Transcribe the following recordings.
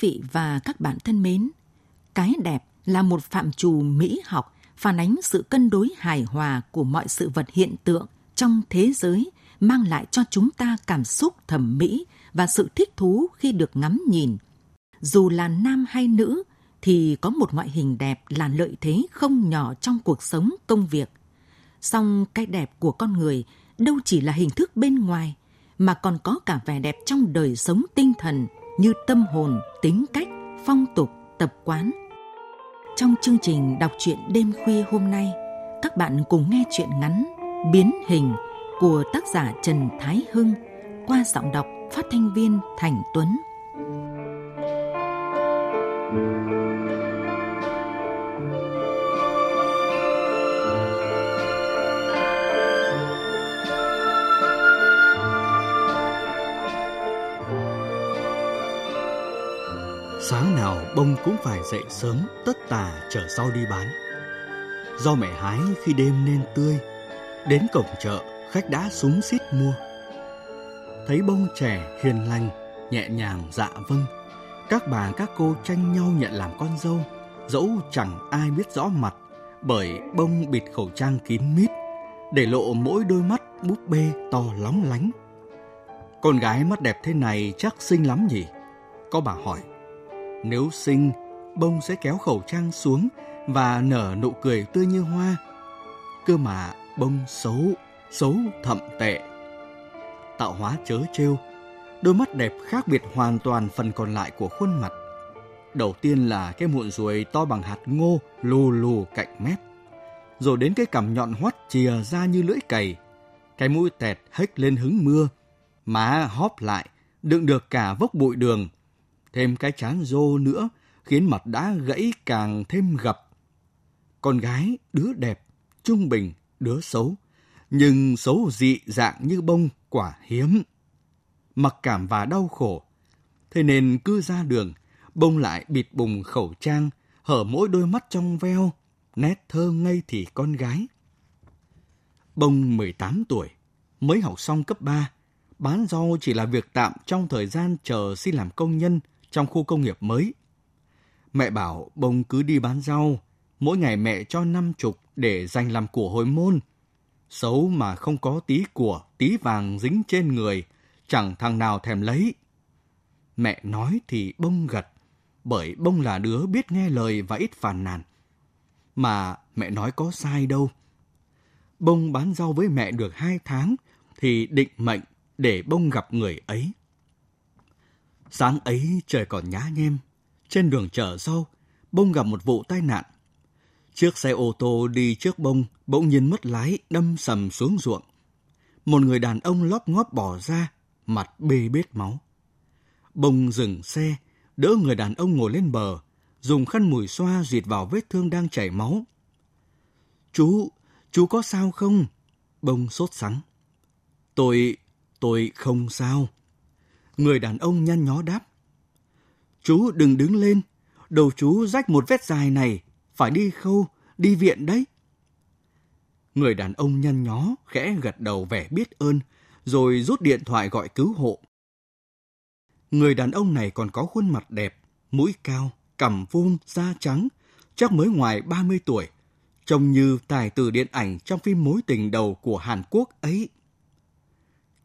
Vị và các bạn thân mến, cái đẹp là một phạm trù mỹ học phản ánh sự cân đối hài hòa của mọi sự vật hiện tượng trong thế giới, mang lại cho chúng ta cảm xúc thẩm mỹ và sự thích thú khi được ngắm nhìn. Dù là nam hay nữ thì có một ngoại hình đẹp là lợi thế không nhỏ trong cuộc sống công việc. Song cái đẹp của con người đâu chỉ là hình thức bên ngoài mà còn có cả vẻ đẹp trong đời sống tinh thần như tâm hồn, tính cách, phong tục, tập quán. Trong chương trình đọc truyện đêm khuya hôm nay, các bạn cùng nghe truyện ngắn Biến hình của tác giả Trần Thái Hưng qua giọng đọc phát thanh viên Thành Tuấn. Sáng nào bông cũng phải dậy sớm tất tả chở rau đi bán. Do mẹ hái khi đêm nên tươi, đến cổng chợ khách đã súng xít mua. Thấy bông trẻ hiền lành, nhẹ nhàng dạ vâng, các bà các cô tranh nhau nhận làm con dâu, dẫu chẳng ai biết rõ mặt, bởi bông bịt khẩu trang kín mít, để lộ mỗi đôi mắt búp bê to lóng lánh. Con gái mắt đẹp thế này chắc xinh lắm nhỉ? Có bà hỏi. Nếu sinh, bông sẽ kéo khẩu trang xuống và nở nụ cười tươi như hoa. Cơ mà bông xấu, xấu thậm tệ. Tạo hóa chớ trêu, đôi mắt đẹp khác biệt hoàn toàn phần còn lại của khuôn mặt. Đầu tiên là cái muộn ruồi to bằng hạt ngô lù lù cạnh mép. Rồi đến cái cằm nhọn hoắt chìa ra như lưỡi cày. Cái mũi tẹt hếch lên hứng mưa. Má hóp lại, đựng được cả vốc bụi đường thêm cái chán rô nữa khiến mặt đã gãy càng thêm gập. Con gái, đứa đẹp, trung bình, đứa xấu, nhưng xấu dị dạng như bông quả hiếm. Mặc cảm và đau khổ, thế nên cứ ra đường, bông lại bịt bùng khẩu trang, hở mỗi đôi mắt trong veo, nét thơ ngây thì con gái. Bông 18 tuổi, mới học xong cấp 3, bán rau chỉ là việc tạm trong thời gian chờ xin làm công nhân trong khu công nghiệp mới. Mẹ bảo bông cứ đi bán rau, mỗi ngày mẹ cho năm chục để dành làm của hồi môn. Xấu mà không có tí của, tí vàng dính trên người, chẳng thằng nào thèm lấy. Mẹ nói thì bông gật, bởi bông là đứa biết nghe lời và ít phàn nàn. Mà mẹ nói có sai đâu. Bông bán rau với mẹ được hai tháng thì định mệnh để bông gặp người ấy. Sáng ấy trời còn nhá nhem, trên đường chở rau, bông gặp một vụ tai nạn. Chiếc xe ô tô đi trước bông bỗng nhiên mất lái đâm sầm xuống ruộng. Một người đàn ông lóp ngóp bỏ ra, mặt bê bết máu. Bông dừng xe, đỡ người đàn ông ngồi lên bờ, dùng khăn mùi xoa duyệt vào vết thương đang chảy máu. Chú, chú có sao không? Bông sốt sắng. Tôi, tôi không sao. Người đàn ông nhăn nhó đáp. Chú đừng đứng lên, đầu chú rách một vết dài này, phải đi khâu, đi viện đấy. Người đàn ông nhăn nhó, khẽ gật đầu vẻ biết ơn, rồi rút điện thoại gọi cứu hộ. Người đàn ông này còn có khuôn mặt đẹp, mũi cao, cằm vuông, da trắng, chắc mới ngoài 30 tuổi, trông như tài tử điện ảnh trong phim mối tình đầu của Hàn Quốc ấy.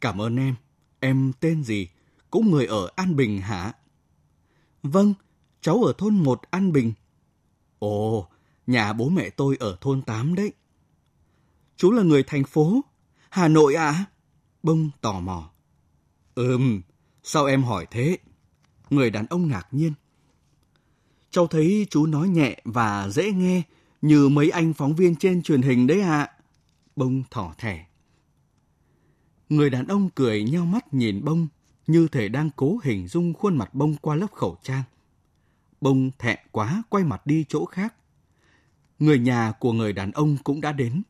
Cảm ơn em, em tên gì? Cũng người ở An Bình hả? Vâng, cháu ở thôn 1 An Bình. Ồ, nhà bố mẹ tôi ở thôn 8 đấy. chú là người thành phố. Hà Nội ạ? À? Bông tò mò. Ừm, sao em hỏi thế? Người đàn ông ngạc nhiên. Cháu thấy chú nói nhẹ và dễ nghe như mấy anh phóng viên trên truyền hình đấy ạ. À. Bông thỏ thẻ. Người đàn ông cười nheo mắt nhìn bông như thể đang cố hình dung khuôn mặt bông qua lớp khẩu trang. Bông thẹn quá quay mặt đi chỗ khác. Người nhà của người đàn ông cũng đã đến.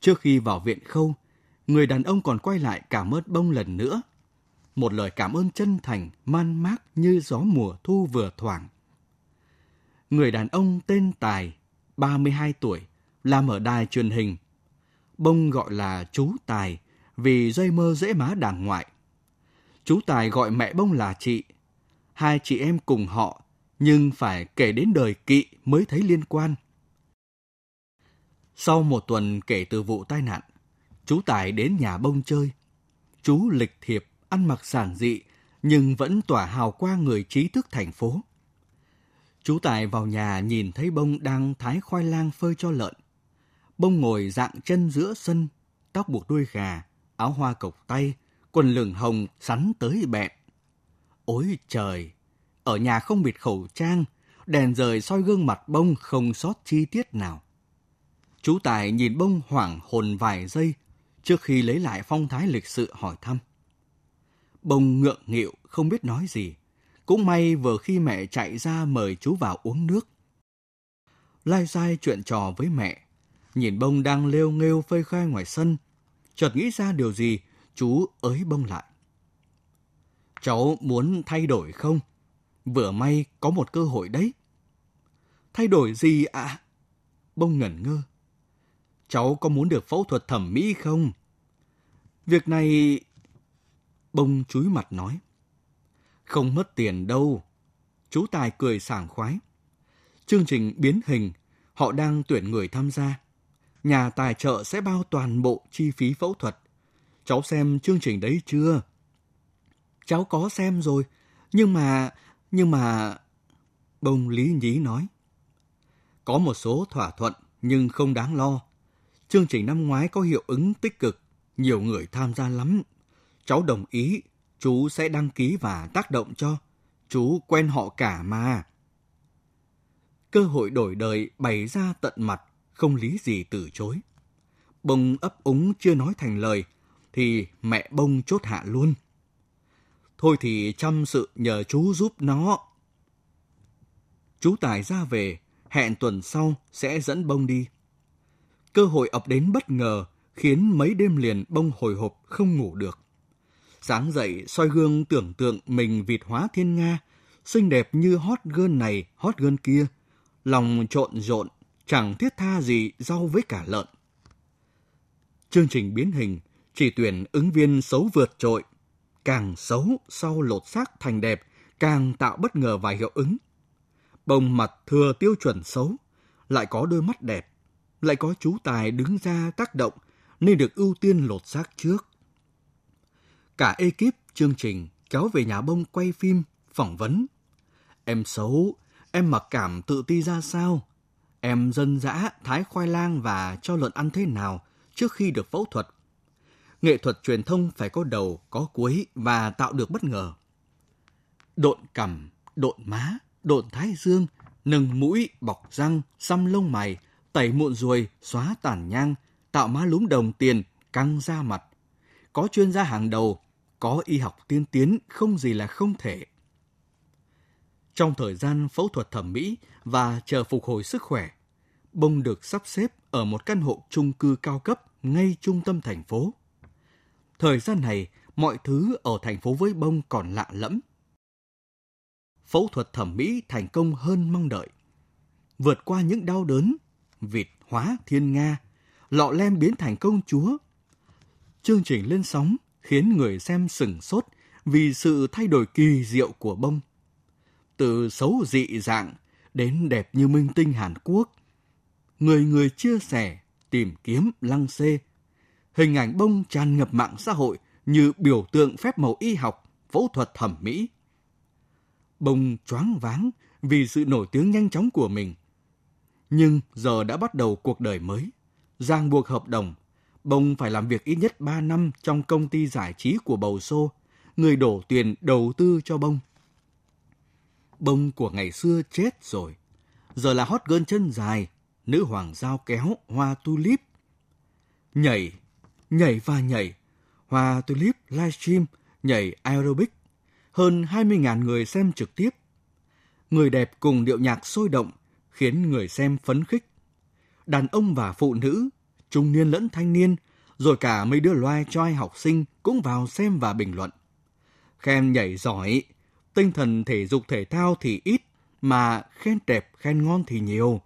Trước khi vào viện khâu, người đàn ông còn quay lại cảm ơn bông lần nữa. Một lời cảm ơn chân thành, man mác như gió mùa thu vừa thoảng. Người đàn ông tên Tài, 32 tuổi, làm ở đài truyền hình. Bông gọi là chú Tài vì dây mơ dễ má đàng ngoại. Chú Tài gọi mẹ bông là chị. Hai chị em cùng họ, nhưng phải kể đến đời kỵ mới thấy liên quan. Sau một tuần kể từ vụ tai nạn, chú Tài đến nhà bông chơi. Chú lịch thiệp, ăn mặc giản dị, nhưng vẫn tỏa hào quang người trí thức thành phố. Chú Tài vào nhà nhìn thấy bông đang thái khoai lang phơi cho lợn. Bông ngồi dạng chân giữa sân, tóc buộc đuôi gà, áo hoa cộc tay, quần lửng hồng sắn tới bẹn. Ôi trời! Ở nhà không bịt khẩu trang, đèn rời soi gương mặt bông không sót chi tiết nào. Chú Tài nhìn bông hoảng hồn vài giây trước khi lấy lại phong thái lịch sự hỏi thăm. Bông ngượng nghịu không biết nói gì. Cũng may vừa khi mẹ chạy ra mời chú vào uống nước. Lai dai chuyện trò với mẹ. Nhìn bông đang lêu nghêu phơi khoai ngoài sân. Chợt nghĩ ra điều gì, chú ới bông lại. Cháu muốn thay đổi không? Vừa may có một cơ hội đấy. Thay đổi gì ạ? À? Bông ngẩn ngơ. Cháu có muốn được phẫu thuật thẩm mỹ không? Việc này... Bông chúi mặt nói. Không mất tiền đâu. Chú Tài cười sảng khoái. Chương trình biến hình, họ đang tuyển người tham gia. Nhà tài trợ sẽ bao toàn bộ chi phí phẫu thuật. Cháu xem chương trình đấy chưa? Cháu có xem rồi, nhưng mà, nhưng mà... Bông lý nhí nói. Có một số thỏa thuận nhưng không đáng lo. Chương trình năm ngoái có hiệu ứng tích cực, nhiều người tham gia lắm. Cháu đồng ý, chú sẽ đăng ký và tác động cho. Chú quen họ cả mà. Cơ hội đổi đời bày ra tận mặt, không lý gì từ chối. Bông ấp úng chưa nói thành lời, thì mẹ bông chốt hạ luôn. Thôi thì chăm sự nhờ chú giúp nó. Chú Tài ra về, hẹn tuần sau sẽ dẫn bông đi. Cơ hội ập đến bất ngờ, khiến mấy đêm liền bông hồi hộp không ngủ được. Sáng dậy soi gương tưởng tượng mình vịt hóa thiên nga, xinh đẹp như hot gơn này, hot gơn kia. Lòng trộn rộn, chẳng thiết tha gì rau với cả lợn. Chương trình biến hình chỉ tuyển ứng viên xấu vượt trội. Càng xấu sau lột xác thành đẹp, càng tạo bất ngờ và hiệu ứng. Bông mặt thừa tiêu chuẩn xấu, lại có đôi mắt đẹp, lại có chú Tài đứng ra tác động nên được ưu tiên lột xác trước. Cả ekip chương trình kéo về nhà bông quay phim, phỏng vấn. Em xấu, em mặc cảm tự ti ra sao? Em dân dã thái khoai lang và cho lợn ăn thế nào trước khi được phẫu thuật? Nghệ thuật truyền thông phải có đầu, có cuối và tạo được bất ngờ. Độn cằm, độn má, độn thái dương, nâng mũi, bọc răng, xăm lông mày, tẩy mụn ruồi, xóa tàn nhang, tạo má lúm đồng tiền, căng da mặt. Có chuyên gia hàng đầu, có y học tiên tiến, không gì là không thể. Trong thời gian phẫu thuật thẩm mỹ và chờ phục hồi sức khỏe, Bông được sắp xếp ở một căn hộ chung cư cao cấp ngay trung tâm thành phố. Thời gian này, mọi thứ ở thành phố với Bông còn lạ lẫm. Phẫu thuật thẩm mỹ thành công hơn mong đợi. Vượt qua những đau đớn, vịt hóa thiên nga, lọ lem biến thành công chúa. Chương trình lên sóng khiến người xem sừng sốt vì sự thay đổi kỳ diệu của bông. Từ xấu dị dạng đến đẹp như minh tinh Hàn Quốc. Người người chia sẻ, tìm kiếm, lăng xê. Hình ảnh bông tràn ngập mạng xã hội như biểu tượng phép màu y học, phẫu thuật thẩm mỹ. Bông choáng váng vì sự nổi tiếng nhanh chóng của mình. Nhưng giờ đã bắt đầu cuộc đời mới. giang buộc hợp đồng, bông phải làm việc ít nhất 3 năm trong công ty giải trí của bầu xô, người đổ tiền đầu tư cho bông. Bông của ngày xưa chết rồi, giờ là hot girl chân dài, nữ hoàng giao kéo, hoa tulip. Nhảy, nhảy và nhảy, hoa tulip livestream, nhảy aerobic, hơn 20.000 người xem trực tiếp. Người đẹp cùng điệu nhạc sôi động, khiến người xem phấn khích. Đàn ông và phụ nữ, trung niên lẫn thanh niên, rồi cả mấy đứa loai choi học sinh cũng vào xem và bình luận. Khen nhảy giỏi, tinh thần thể dục thể thao thì ít, mà khen đẹp, khen ngon thì nhiều.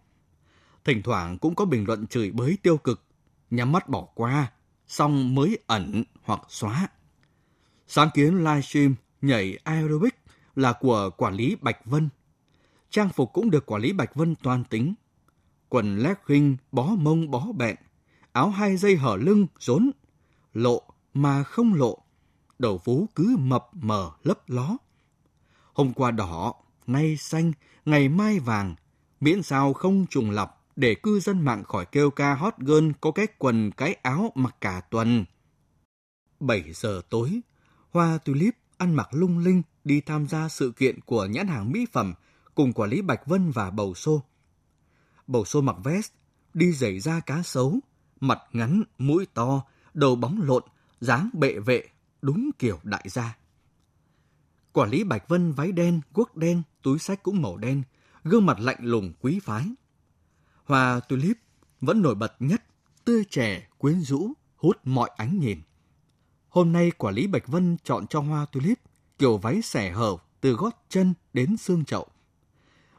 Thỉnh thoảng cũng có bình luận chửi bới tiêu cực, nhắm mắt bỏ qua, xong mới ẩn hoặc xóa. Sáng kiến livestream nhảy aerobic là của quản lý Bạch Vân. Trang phục cũng được quản lý Bạch Vân toàn tính. Quần legging bó mông bó bẹn, áo hai dây hở lưng rốn, lộ mà không lộ. Đầu vú cứ mập mờ lấp ló. Hôm qua đỏ, nay xanh, ngày mai vàng, miễn sao không trùng lặp để cư dân mạng khỏi kêu ca hot girl có cái quần cái áo mặc cả tuần. 7 giờ tối, Hoa Tulip ăn mặc lung linh đi tham gia sự kiện của nhãn hàng mỹ phẩm cùng quản lý Bạch Vân và Bầu Xô. Bầu Xô mặc vest, đi giày da cá sấu, mặt ngắn, mũi to, đầu bóng lộn, dáng bệ vệ, đúng kiểu đại gia. Quản lý Bạch Vân váy đen, guốc đen, túi sách cũng màu đen, gương mặt lạnh lùng quý phái. Hoa tulip vẫn nổi bật nhất, tươi trẻ, quyến rũ, hút mọi ánh nhìn. Hôm nay quản lý Bạch Vân chọn cho hoa tulip kiểu váy xẻ hở từ gót chân đến xương chậu.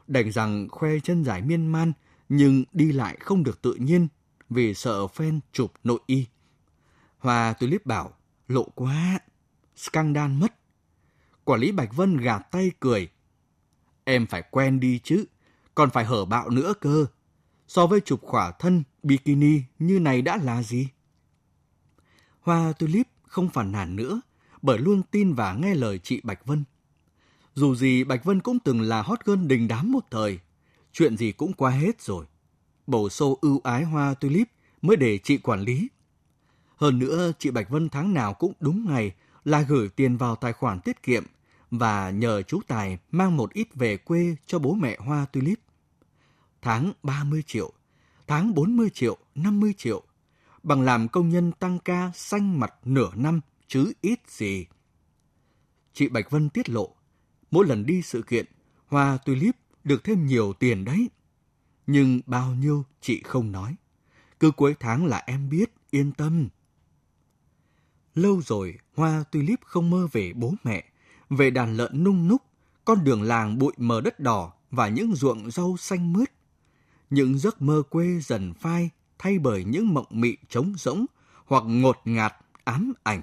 Đành rằng khoe chân dài miên man nhưng đi lại không được tự nhiên vì sợ fan chụp nội y. Hoa tulip bảo, lộ quá, scandal mất. Quản lý Bạch Vân gạt tay cười. Em phải quen đi chứ, còn phải hở bạo nữa cơ. So với chụp khỏa thân, bikini như này đã là gì? Hoa tulip không phản nản nữa, bởi luôn tin và nghe lời chị Bạch Vân. Dù gì Bạch Vân cũng từng là hot girl đình đám một thời, chuyện gì cũng qua hết rồi. Bầu sâu ưu ái hoa tulip mới để chị quản lý. Hơn nữa, chị Bạch Vân tháng nào cũng đúng ngày là gửi tiền vào tài khoản tiết kiệm và nhờ chú Tài mang một ít về quê cho bố mẹ hoa tulip. Tháng 30 triệu, tháng 40 triệu, 50 triệu, bằng làm công nhân tăng ca xanh mặt nửa năm chứ ít gì. Chị Bạch Vân tiết lộ, mỗi lần đi sự kiện, hoa tulip được thêm nhiều tiền đấy. Nhưng bao nhiêu chị không nói. Cứ cuối tháng là em biết, yên tâm. Lâu rồi, hoa tulip không mơ về bố mẹ, về đàn lợn nung núc, con đường làng bụi mờ đất đỏ và những ruộng rau xanh mướt. Những giấc mơ quê dần phai thay bởi những mộng mị trống rỗng hoặc ngột ngạt ám ảnh.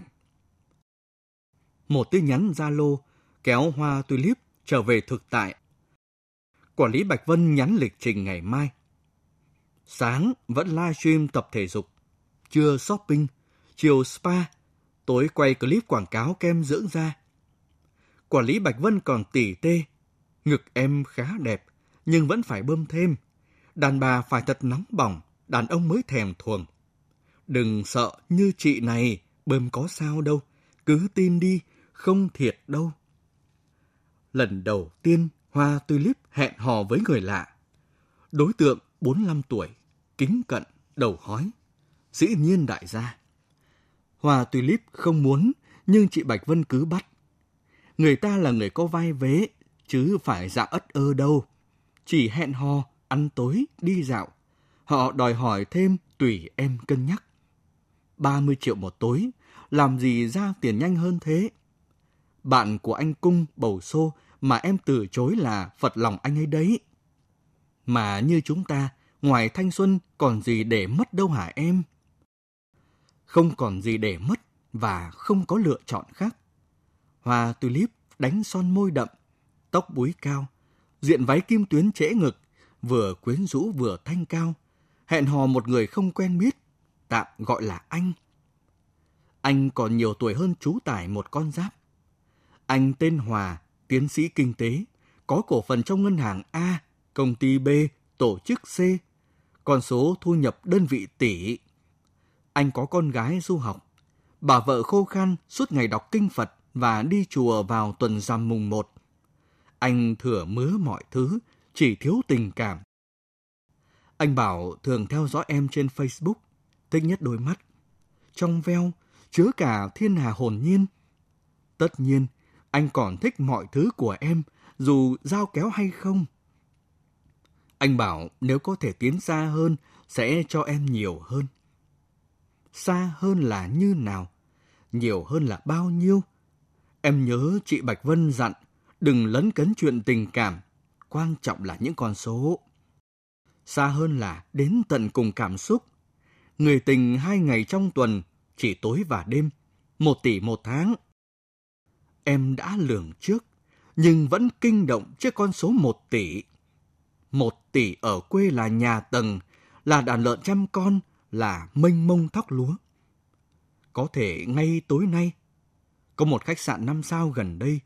Một tin nhắn Zalo kéo hoa tulip trở về thực tại. Quản lý Bạch Vân nhắn lịch trình ngày mai. Sáng vẫn livestream tập thể dục, trưa shopping, chiều spa, tối quay clip quảng cáo kem dưỡng da. Quản lý Bạch Vân còn tỉ tê, ngực em khá đẹp, nhưng vẫn phải bơm thêm. Đàn bà phải thật nóng bỏng, đàn ông mới thèm thuồng. Đừng sợ như chị này, bơm có sao đâu, cứ tin đi, không thiệt đâu. Lần đầu tiên, Hoa Tulip hẹn hò với người lạ. Đối tượng 45 tuổi, kính cận, đầu hói. Dĩ nhiên đại gia. Hoa Tulip không muốn, nhưng chị Bạch Vân cứ bắt. Người ta là người có vai vế, chứ phải dạng ất ơ đâu. Chỉ hẹn hò, ăn tối, đi dạo. Họ đòi hỏi thêm tùy em cân nhắc. 30 triệu một tối, làm gì ra tiền nhanh hơn thế? Bạn của anh Cung bầu xô mà em từ chối là phật lòng anh ấy đấy. Mà như chúng ta, ngoài thanh xuân còn gì để mất đâu hả em? Không còn gì để mất và không có lựa chọn khác. Hoa tulip đánh son môi đậm, tóc búi cao, diện váy kim tuyến trễ ngực, vừa quyến rũ vừa thanh cao, hẹn hò một người không quen biết, tạm gọi là anh. Anh còn nhiều tuổi hơn chú Tải một con giáp. Anh tên Hòa, tiến sĩ kinh tế, có cổ phần trong ngân hàng A, công ty B, tổ chức C, con số thu nhập đơn vị tỷ. Anh có con gái du học. Bà vợ khô khan suốt ngày đọc kinh Phật và đi chùa vào tuần rằm mùng một. Anh thừa mứa mọi thứ, chỉ thiếu tình cảm. Anh Bảo thường theo dõi em trên Facebook, thích nhất đôi mắt. Trong veo, chứa cả thiên hà hồn nhiên. Tất nhiên, anh còn thích mọi thứ của em, dù dao kéo hay không. Anh bảo nếu có thể tiến xa hơn, sẽ cho em nhiều hơn. Xa hơn là như nào? Nhiều hơn là bao nhiêu? Em nhớ chị Bạch Vân dặn, đừng lấn cấn chuyện tình cảm, quan trọng là những con số. Xa hơn là đến tận cùng cảm xúc. Người tình hai ngày trong tuần, chỉ tối và đêm, một tỷ một tháng. Em đã lường trước, nhưng vẫn kinh động trước con số một tỷ. Một tỷ ở quê là nhà tầng, là đàn lợn trăm con, là mênh mông thóc lúa. Có thể ngay tối nay, có một khách sạn năm sao gần đây,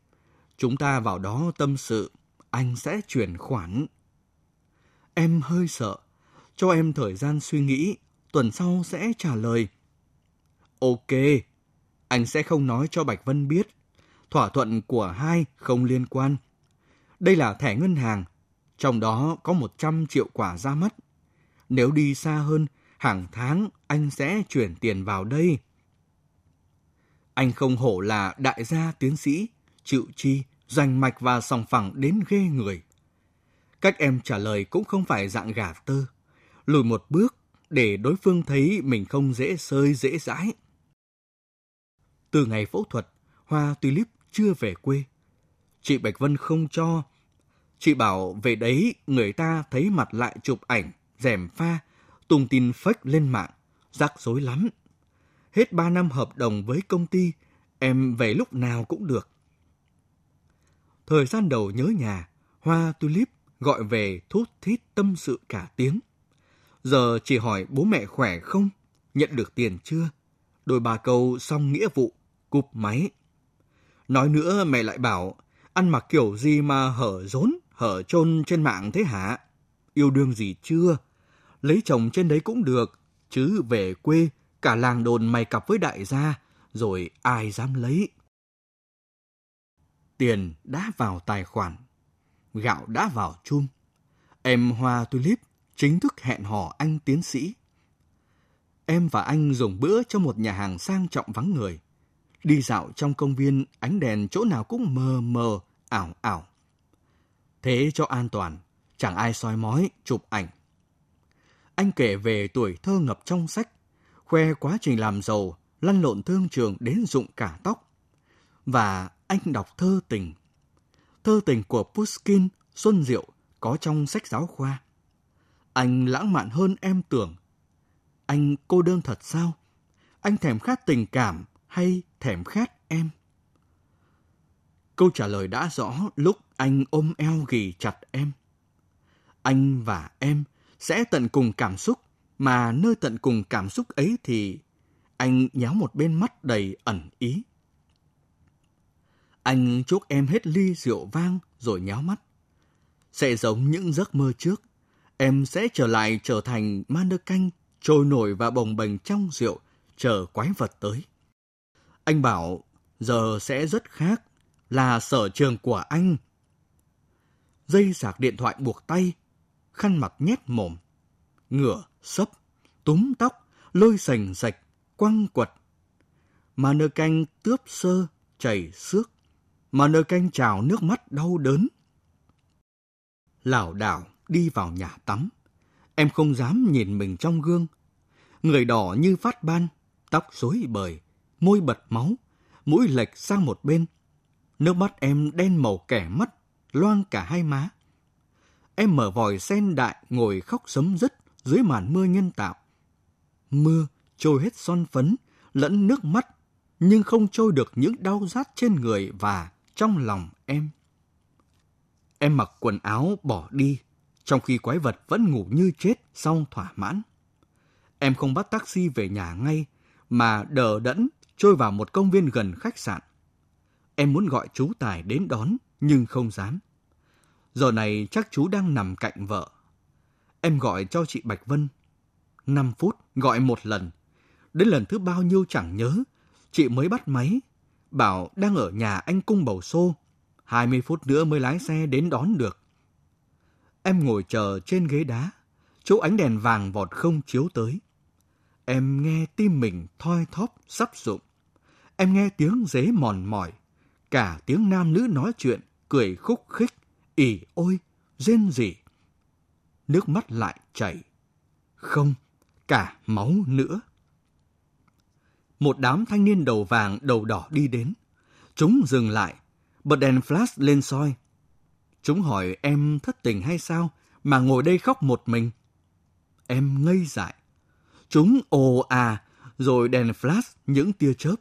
chúng ta vào đó tâm sự, anh sẽ chuyển khoản. Em hơi sợ, cho em thời gian suy nghĩ, tuần sau sẽ trả lời. Ok, anh sẽ không nói cho Bạch Vân biết. Thỏa thuận của hai không liên quan. Đây là thẻ ngân hàng, trong đó có 100 triệu quả ra mắt. Nếu đi xa hơn, hàng tháng anh sẽ chuyển tiền vào đây. Anh không hổ là đại gia tiến sĩ, chịu chi, rành mạch và sòng phẳng đến ghê người. Cách em trả lời cũng không phải dạng gà tơ. Lùi một bước để đối phương thấy mình không dễ sơi dễ dãi. Từ ngày phẫu thuật, Hoa Tulip chưa về quê. Chị Bạch Vân không cho. Chị bảo về đấy người ta thấy mặt lại chụp ảnh, rèm pha, tung tin fake lên mạng, rắc rối lắm. Hết ba năm hợp đồng với công ty, em về lúc nào cũng được. Thời gian đầu nhớ nhà, Hoa Tulip gọi về thút thít tâm sự cả tiếng. Giờ chỉ hỏi bố mẹ khỏe không, nhận được tiền chưa, đôi ba câu xong nghĩa vụ, cúp máy. Nói nữa mẹ lại bảo, ăn mặc kiểu gì mà hở rốn, hở chôn trên mạng thế hả? Yêu đương gì chưa? Lấy chồng trên đấy cũng được, chứ về quê cả làng đồn mày cặp với đại gia, rồi ai dám lấy. Tiền đã vào tài khoản, gạo đã vào chum. Em Hoa Tulip chính thức hẹn hò anh tiến sĩ. Em và anh dùng bữa trong một nhà hàng sang trọng vắng người. Đi dạo trong công viên, ánh đèn chỗ nào cũng mờ mờ, ảo ảo. Thế cho an toàn, chẳng ai soi mói, chụp ảnh. Anh kể về tuổi thơ ngập trong sách, khoe quá trình làm giàu, lăn lộn thương trường đến rụng cả tóc. Và anh đọc thơ tình. Thơ tình của Pushkin, Xuân Diệu có trong sách giáo khoa. Anh lãng mạn hơn em tưởng. Anh cô đơn thật sao? Anh thèm khát tình cảm hay thèm khát em? Câu trả lời đã rõ lúc anh ôm eo ghì chặt em. Anh và em sẽ tận cùng cảm xúc, mà nơi tận cùng cảm xúc ấy thì anh nhéo một bên mắt đầy ẩn ý. Anh chúc em hết ly rượu vang rồi nhéo mắt. Sẽ giống những giấc mơ trước, em sẽ trở lại trở thành man đơ canh trôi nổi và bồng bềnh trong rượu, chờ quái vật tới. Anh bảo giờ sẽ rất khác, là sở trường của anh. Dây sạc điện thoại buộc tay, khăn mặt nhét mồm, ngửa, sấp, túm tóc, lôi sành sạch, quăng quật. Mà nơ canh tướp sơ, chảy xước, mà nơ canh trào nước mắt đau đớn. Lảo đảo đi vào nhà tắm, em không dám nhìn mình trong gương. Người đỏ như phát ban, tóc rối bời, môi bật máu, mũi lệch sang một bên. Nước mắt em đen màu kẻ mắt, loang cả hai má. Em mở vòi sen đại ngồi khóc sấm dứt dưới màn mưa nhân tạo. Mưa trôi hết son phấn, lẫn nước mắt, nhưng không trôi được những đau rát trên người và trong lòng em. Em mặc quần áo bỏ đi, trong khi quái vật vẫn ngủ như chết sau thỏa mãn. Em không bắt taxi về nhà ngay, mà đờ đẫn trôi vào một công viên gần khách sạn. Em muốn gọi chú Tài đến đón, nhưng không dám. Giờ này chắc chú đang nằm cạnh vợ. Em gọi cho chị Bạch Vân 5 phút gọi một lần. Đến lần thứ bao nhiêu chẳng nhớ, chị mới bắt máy. Bảo đang ở nhà anh cung bầu xô. 20 phút nữa mới lái xe đến đón được. Em ngồi chờ trên ghế đá, chỗ ánh đèn vàng vọt không chiếu tới. Em nghe tim mình thoi thóp sắp rụng. Em nghe tiếng dế mòn mỏi, cả tiếng nam nữ nói chuyện, cười khúc khích, ỉ ôi, rên rỉ. Nước mắt lại chảy. Không, cả máu nữa. Một đám thanh niên đầu vàng đầu đỏ đi đến. Chúng dừng lại, bật đèn flash lên soi. Chúng hỏi em thất tình hay sao mà ngồi đây khóc một mình. Em ngây dại. Chúng ồ à, rồi đèn flash những tia chớp.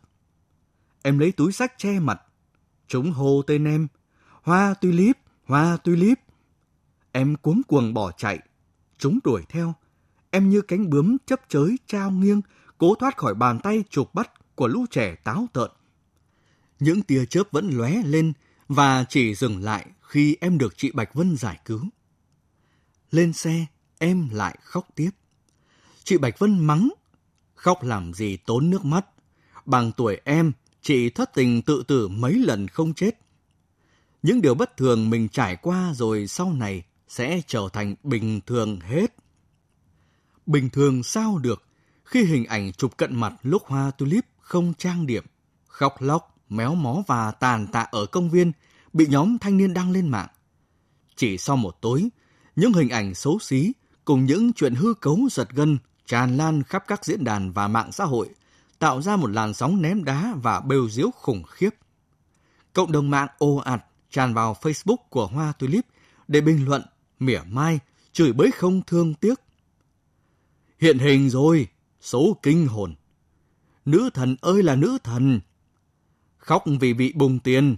Em lấy túi sách che mặt. Chúng hô tên em. Hoa tulip, hoa tulip. Em cuống cuồng bỏ chạy. Chúng đuổi theo. Em như cánh bướm chấp chới trao nghiêng, cố thoát khỏi bàn tay chụp bắt của lũ trẻ táo tợn. Những tia chớp vẫn lóe lên và chỉ dừng lại khi em được chị Bạch Vân giải cứu. Lên xe, em lại khóc tiếp. Chị Bạch Vân mắng, khóc làm gì tốn nước mắt. Bằng tuổi em, chị thất tình tự tử mấy lần không chết. Những điều bất thường mình trải qua rồi sau này sẽ trở thành bình thường hết. Bình thường sao được khi hình ảnh chụp cận mặt lúc hoa tulip không trang điểm, khóc lóc, méo mó và tàn tạ ở công viên bị nhóm thanh niên đăng lên mạng. Chỉ sau một tối, những hình ảnh xấu xí cùng những chuyện hư cấu giật gân tràn lan khắp các diễn đàn và mạng xã hội, tạo ra một làn sóng ném đá và bêu diếu khủng khiếp. Cộng đồng mạng ồ ạt tràn vào Facebook của Hoa Tulip để bình luận, mỉa mai, chửi bới không thương tiếc. Hiện hình rồi, số kinh hồn. Nữ thần ơi là nữ thần. Khóc vì bị bùng tiền.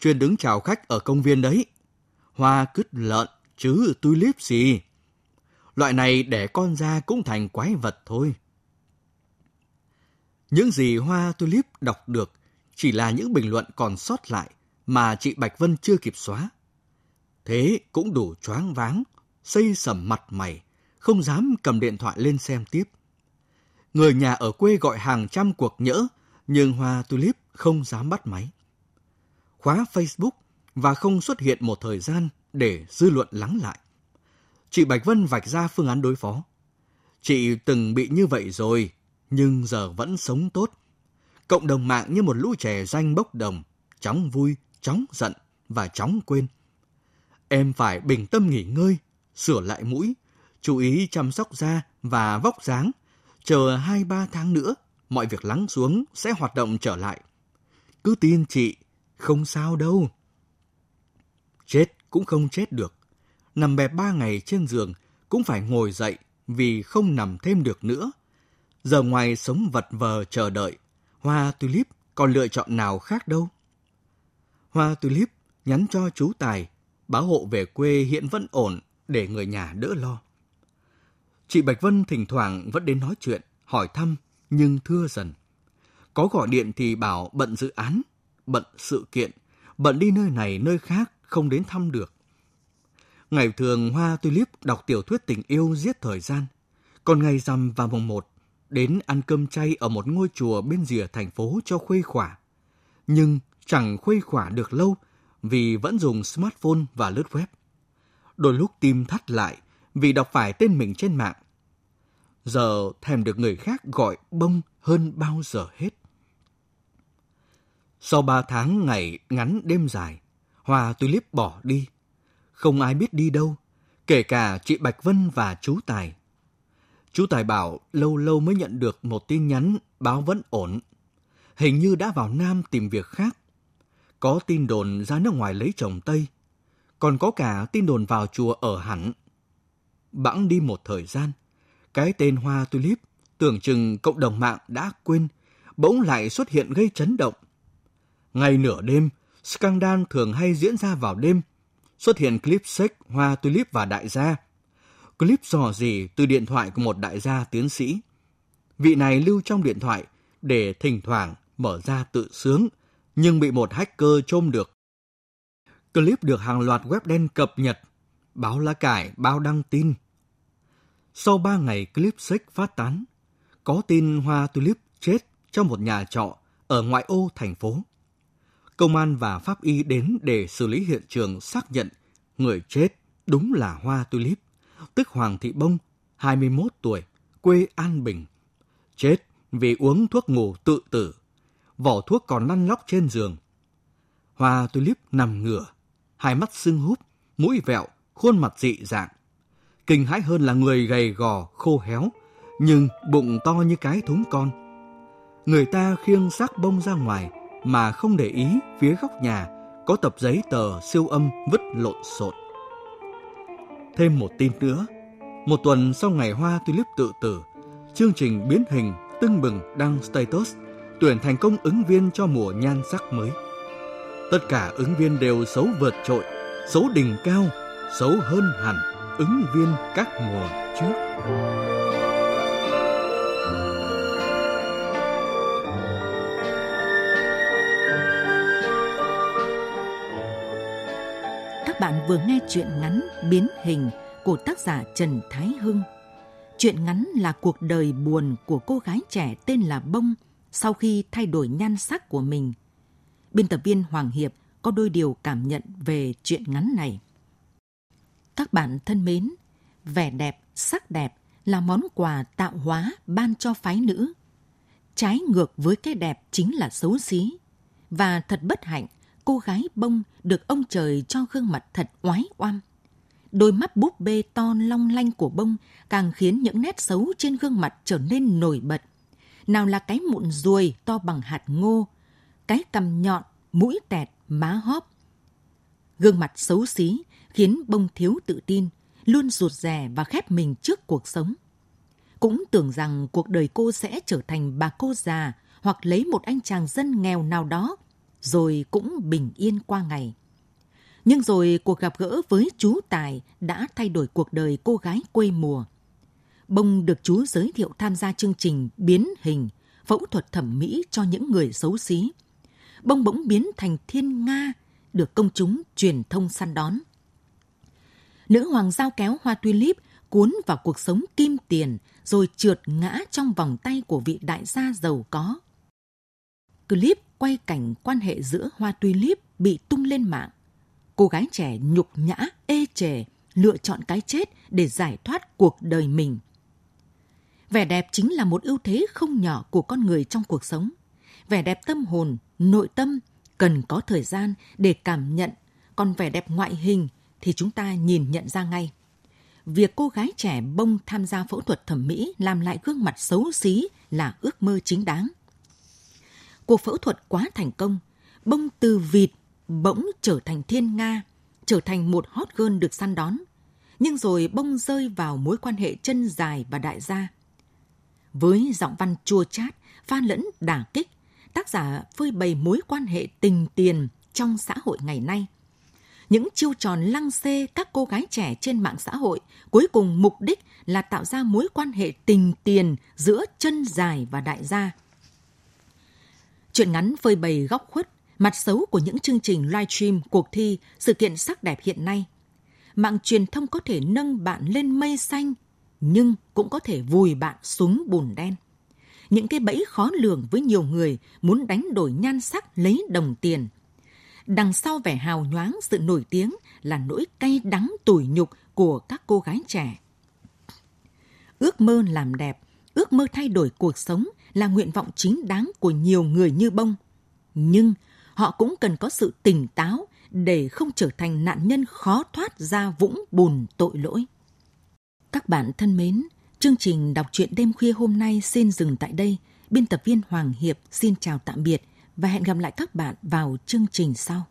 Chuyên đứng chào khách ở công viên đấy. Hoa cứt lợn, chứ tulip gì. Loại này để con ra cũng thành quái vật thôi. Những gì Hoa Tulip đọc được chỉ là những bình luận còn sót lại mà chị Bạch Vân chưa kịp xóa. Thế cũng đủ choáng váng, xây sầm mặt mày, không dám cầm điện thoại lên xem tiếp. Người nhà ở quê gọi hàng trăm cuộc nhỡ, nhưng Hoa Tulip không dám bắt máy. Khóa Facebook và không xuất hiện một thời gian để dư luận lắng lại. Chị Bạch Vân vạch ra phương án đối phó. Chị từng bị như vậy rồi, nhưng giờ vẫn sống tốt. Cộng đồng mạng như một lũ trẻ danh bốc đồng, chóng vui, chóng giận và chóng quên. Em phải bình tâm nghỉ ngơi, sửa lại mũi, chú ý chăm sóc da và vóc dáng. Chờ 2-3 tháng nữa, mọi việc lắng xuống sẽ hoạt động trở lại. Cứ tin chị, không sao đâu. Chết cũng không chết được. Nằm bẹp ba ngày trên giường cũng phải ngồi dậy vì không nằm thêm được nữa. Giờ ngoài sống vật vờ chờ đợi, Hoa Tulip còn lựa chọn nào khác đâu. Hoa Tulip nhắn cho chú Tài, báo hộ về quê hiện vẫn ổn để người nhà đỡ lo. Chị Bạch Vân thỉnh thoảng vẫn đến nói chuyện, hỏi thăm, nhưng thưa dần. Có gọi điện thì bảo bận dự án, bận sự kiện, bận đi nơi này nơi khác, không đến thăm được. Ngày thường Hoa Tulip đọc tiểu thuyết tình yêu giết thời gian. Còn ngày rằm và mùng một, đến ăn cơm chay ở một ngôi chùa bên rìa thành phố cho khuây khỏa. Nhưng chẳng khuây khỏa được lâu vì vẫn dùng smartphone và lướt web. Đôi lúc tim thắt lại vì đọc phải tên mình trên mạng. Giờ thèm được người khác gọi bông hơn bao giờ hết. Sau ba tháng ngày ngắn đêm dài, Hoa Tulip bỏ đi. Không ai biết đi đâu, kể cả chị Bạch Vân và chú Tài. Chú Tài bảo lâu lâu mới nhận được một tin nhắn báo vẫn ổn. Hình như đã vào Nam tìm việc khác. Có tin đồn ra nước ngoài lấy chồng Tây. Còn có cả tin đồn vào chùa ở hẳn. Bẵng đi một thời gian, cái tên Hoa Tulip tưởng chừng cộng đồng mạng đã quên, bỗng lại xuất hiện gây chấn động. Ngày nửa đêm, scandal thường hay diễn ra vào đêm. Xuất hiện clip sex Hoa Tulip và đại gia. Clip dò dỉ từ điện thoại của một đại gia tiến sĩ. Vị này lưu trong điện thoại để thỉnh thoảng mở ra tự sướng, nhưng bị một hacker trôm được. Clip được hàng loạt web đen cập nhật, báo lá cải, báo đăng tin. Sau 3 ngày clip sách phát tán, có tin Hoa Tulip chết trong một nhà trọ ở ngoại ô thành phố. Công an và pháp y đến để xử lý hiện trường xác nhận người chết đúng là Hoa Tulip, tức Hoàng Thị Bông, 21 tuổi, quê An Bình. Chết vì uống thuốc ngủ tự tử. Vỏ thuốc còn lăn lóc trên giường. Hoa Tulip nằm ngửa, hai mắt sưng húp, mũi vẹo, khuôn mặt dị dạng. Kinh hãi hơn là người gầy gò, khô héo, nhưng bụng to như cái thúng con. Người ta khiêng xác bông ra ngoài mà không để ý phía góc nhà có tập giấy tờ siêu âm vứt lộn xộn. Thêm một tin nữa, một tuần sau ngày Hoa Tulip tự tử, chương trình biến hình tưng bừng đăng status tuyển thành công ứng viên cho mùa nhan sắc mới. Tất cả ứng viên đều xấu vượt trội, xấu đỉnh cao, xấu hơn hẳn ứng viên các mùa trước. Các bạn vừa nghe chuyện ngắn Biến hình của tác giả Trần Thái Hưng. Chuyện ngắn là cuộc đời buồn của cô gái trẻ tên là Bông sau khi thay đổi nhan sắc của mình. Biên tập viên Hoàng Hiệp có đôi điều cảm nhận về chuyện ngắn này. Các bạn thân mến, vẻ đẹp, sắc đẹp là món quà tạo hóa ban cho phái nữ. Trái ngược với cái đẹp chính là xấu xí. Và thật bất hạnh, cô gái bông được ông trời cho gương mặt thật oái oăm. Đôi mắt búp bê to long lanh của bông càng khiến những nét xấu trên gương mặt trở nên nổi bật. Nào là cái mụn ruồi to bằng hạt ngô, cái cằm nhọn, mũi tẹt, má hóp. Gương mặt xấu xí khiến bông thiếu tự tin, luôn rụt rè và khép mình trước cuộc sống. Cũng tưởng rằng cuộc đời cô sẽ trở thành bà cô già hoặc lấy một anh chàng dân nghèo nào đó, rồi cũng bình yên qua ngày. Nhưng rồi cuộc gặp gỡ với chú Tài đã thay đổi cuộc đời cô gái quê mùa. Bông được chú giới thiệu tham gia chương trình biến hình, phẫu thuật thẩm mỹ cho những người xấu xí. Bông bỗng biến thành thiên nga, được công chúng truyền thông săn đón. Nữ hoàng giao kéo hoa tulip cuốn vào cuộc sống kim tiền rồi trượt ngã trong vòng tay của vị đại gia giàu có. Clip quay cảnh quan hệ giữa hoa tulip bị tung lên mạng cô gái trẻ nhục nhã, ê chề, lựa chọn cái chết để giải thoát cuộc đời mình. Vẻ đẹp chính là một ưu thế không nhỏ của con người trong cuộc sống. Vẻ đẹp tâm hồn, nội tâm cần có thời gian để cảm nhận, còn vẻ đẹp ngoại hình thì chúng ta nhìn nhận ra ngay. Việc cô gái trẻ bông tham gia phẫu thuật thẩm mỹ làm lại gương mặt xấu xí là ước mơ chính đáng. Cuộc phẫu thuật quá thành công, bông từ vịt bỗng trở thành thiên nga, trở thành một hot girl được săn đón, nhưng rồi bông rơi vào mối quan hệ chân dài và đại gia. Với giọng văn chua chát, pha lẫn đả kích, tác giả phơi bày mối quan hệ tình tiền trong xã hội ngày nay. Những chiêu tròn lăng xê các cô gái trẻ trên mạng xã hội cuối cùng mục đích là tạo ra mối quan hệ tình tiền giữa chân dài và đại gia. Chuyện ngắn phơi bày góc khuất mặt xấu của những chương trình livestream, cuộc thi, sự kiện sắc đẹp hiện nay. Mạng truyền thông có thể nâng bạn lên mây xanh, nhưng cũng có thể vùi bạn xuống bùn đen. Những cái bẫy khó lường với nhiều người muốn đánh đổi nhan sắc lấy đồng tiền. Đằng sau vẻ hào nhoáng sự nổi tiếng là nỗi cay đắng tủi nhục của các cô gái trẻ. Ước mơ làm đẹp, ước mơ thay đổi cuộc sống là nguyện vọng chính đáng của nhiều người như bông. Nhưng họ cũng cần có sự tỉnh táo để không trở thành nạn nhân khó thoát ra vũng bùn tội lỗi. Các bạn thân mến, chương trình đọc truyện đêm khuya hôm nay xin dừng tại đây. Biên tập viên Hoàng Hiệp xin chào tạm biệt và hẹn gặp lại các bạn vào chương trình sau.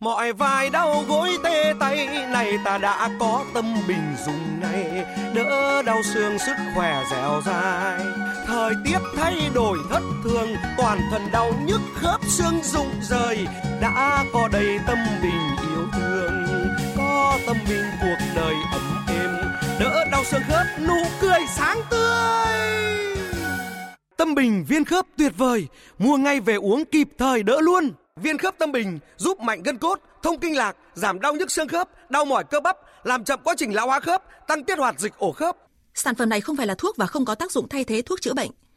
Mọi vai đau gối tê tay này ta đã có tâm bình dùng ngay. Đỡ đau xương sức khỏe dẻo dai. Thời tiết thay đổi thất thường, Toàn thân đau nhức khớp xương rụng rời. Đã có đầy tâm bình yêu thương, Có tâm bình cuộc đời ấm êm. Đỡ đau xương khớp, nụ cười sáng tươi. Tâm bình viên khớp tuyệt vời Mua ngay về uống kịp thời đỡ luôn Viên khớp tâm bình giúp mạnh gân cốt, thông kinh lạc, giảm đau nhức xương khớp, đau mỏi cơ bắp, làm chậm quá trình lão hóa khớp, tăng tiết hoạt dịch ổ khớp. Sản phẩm này không phải là thuốc và không có tác dụng thay thế thuốc chữa bệnh.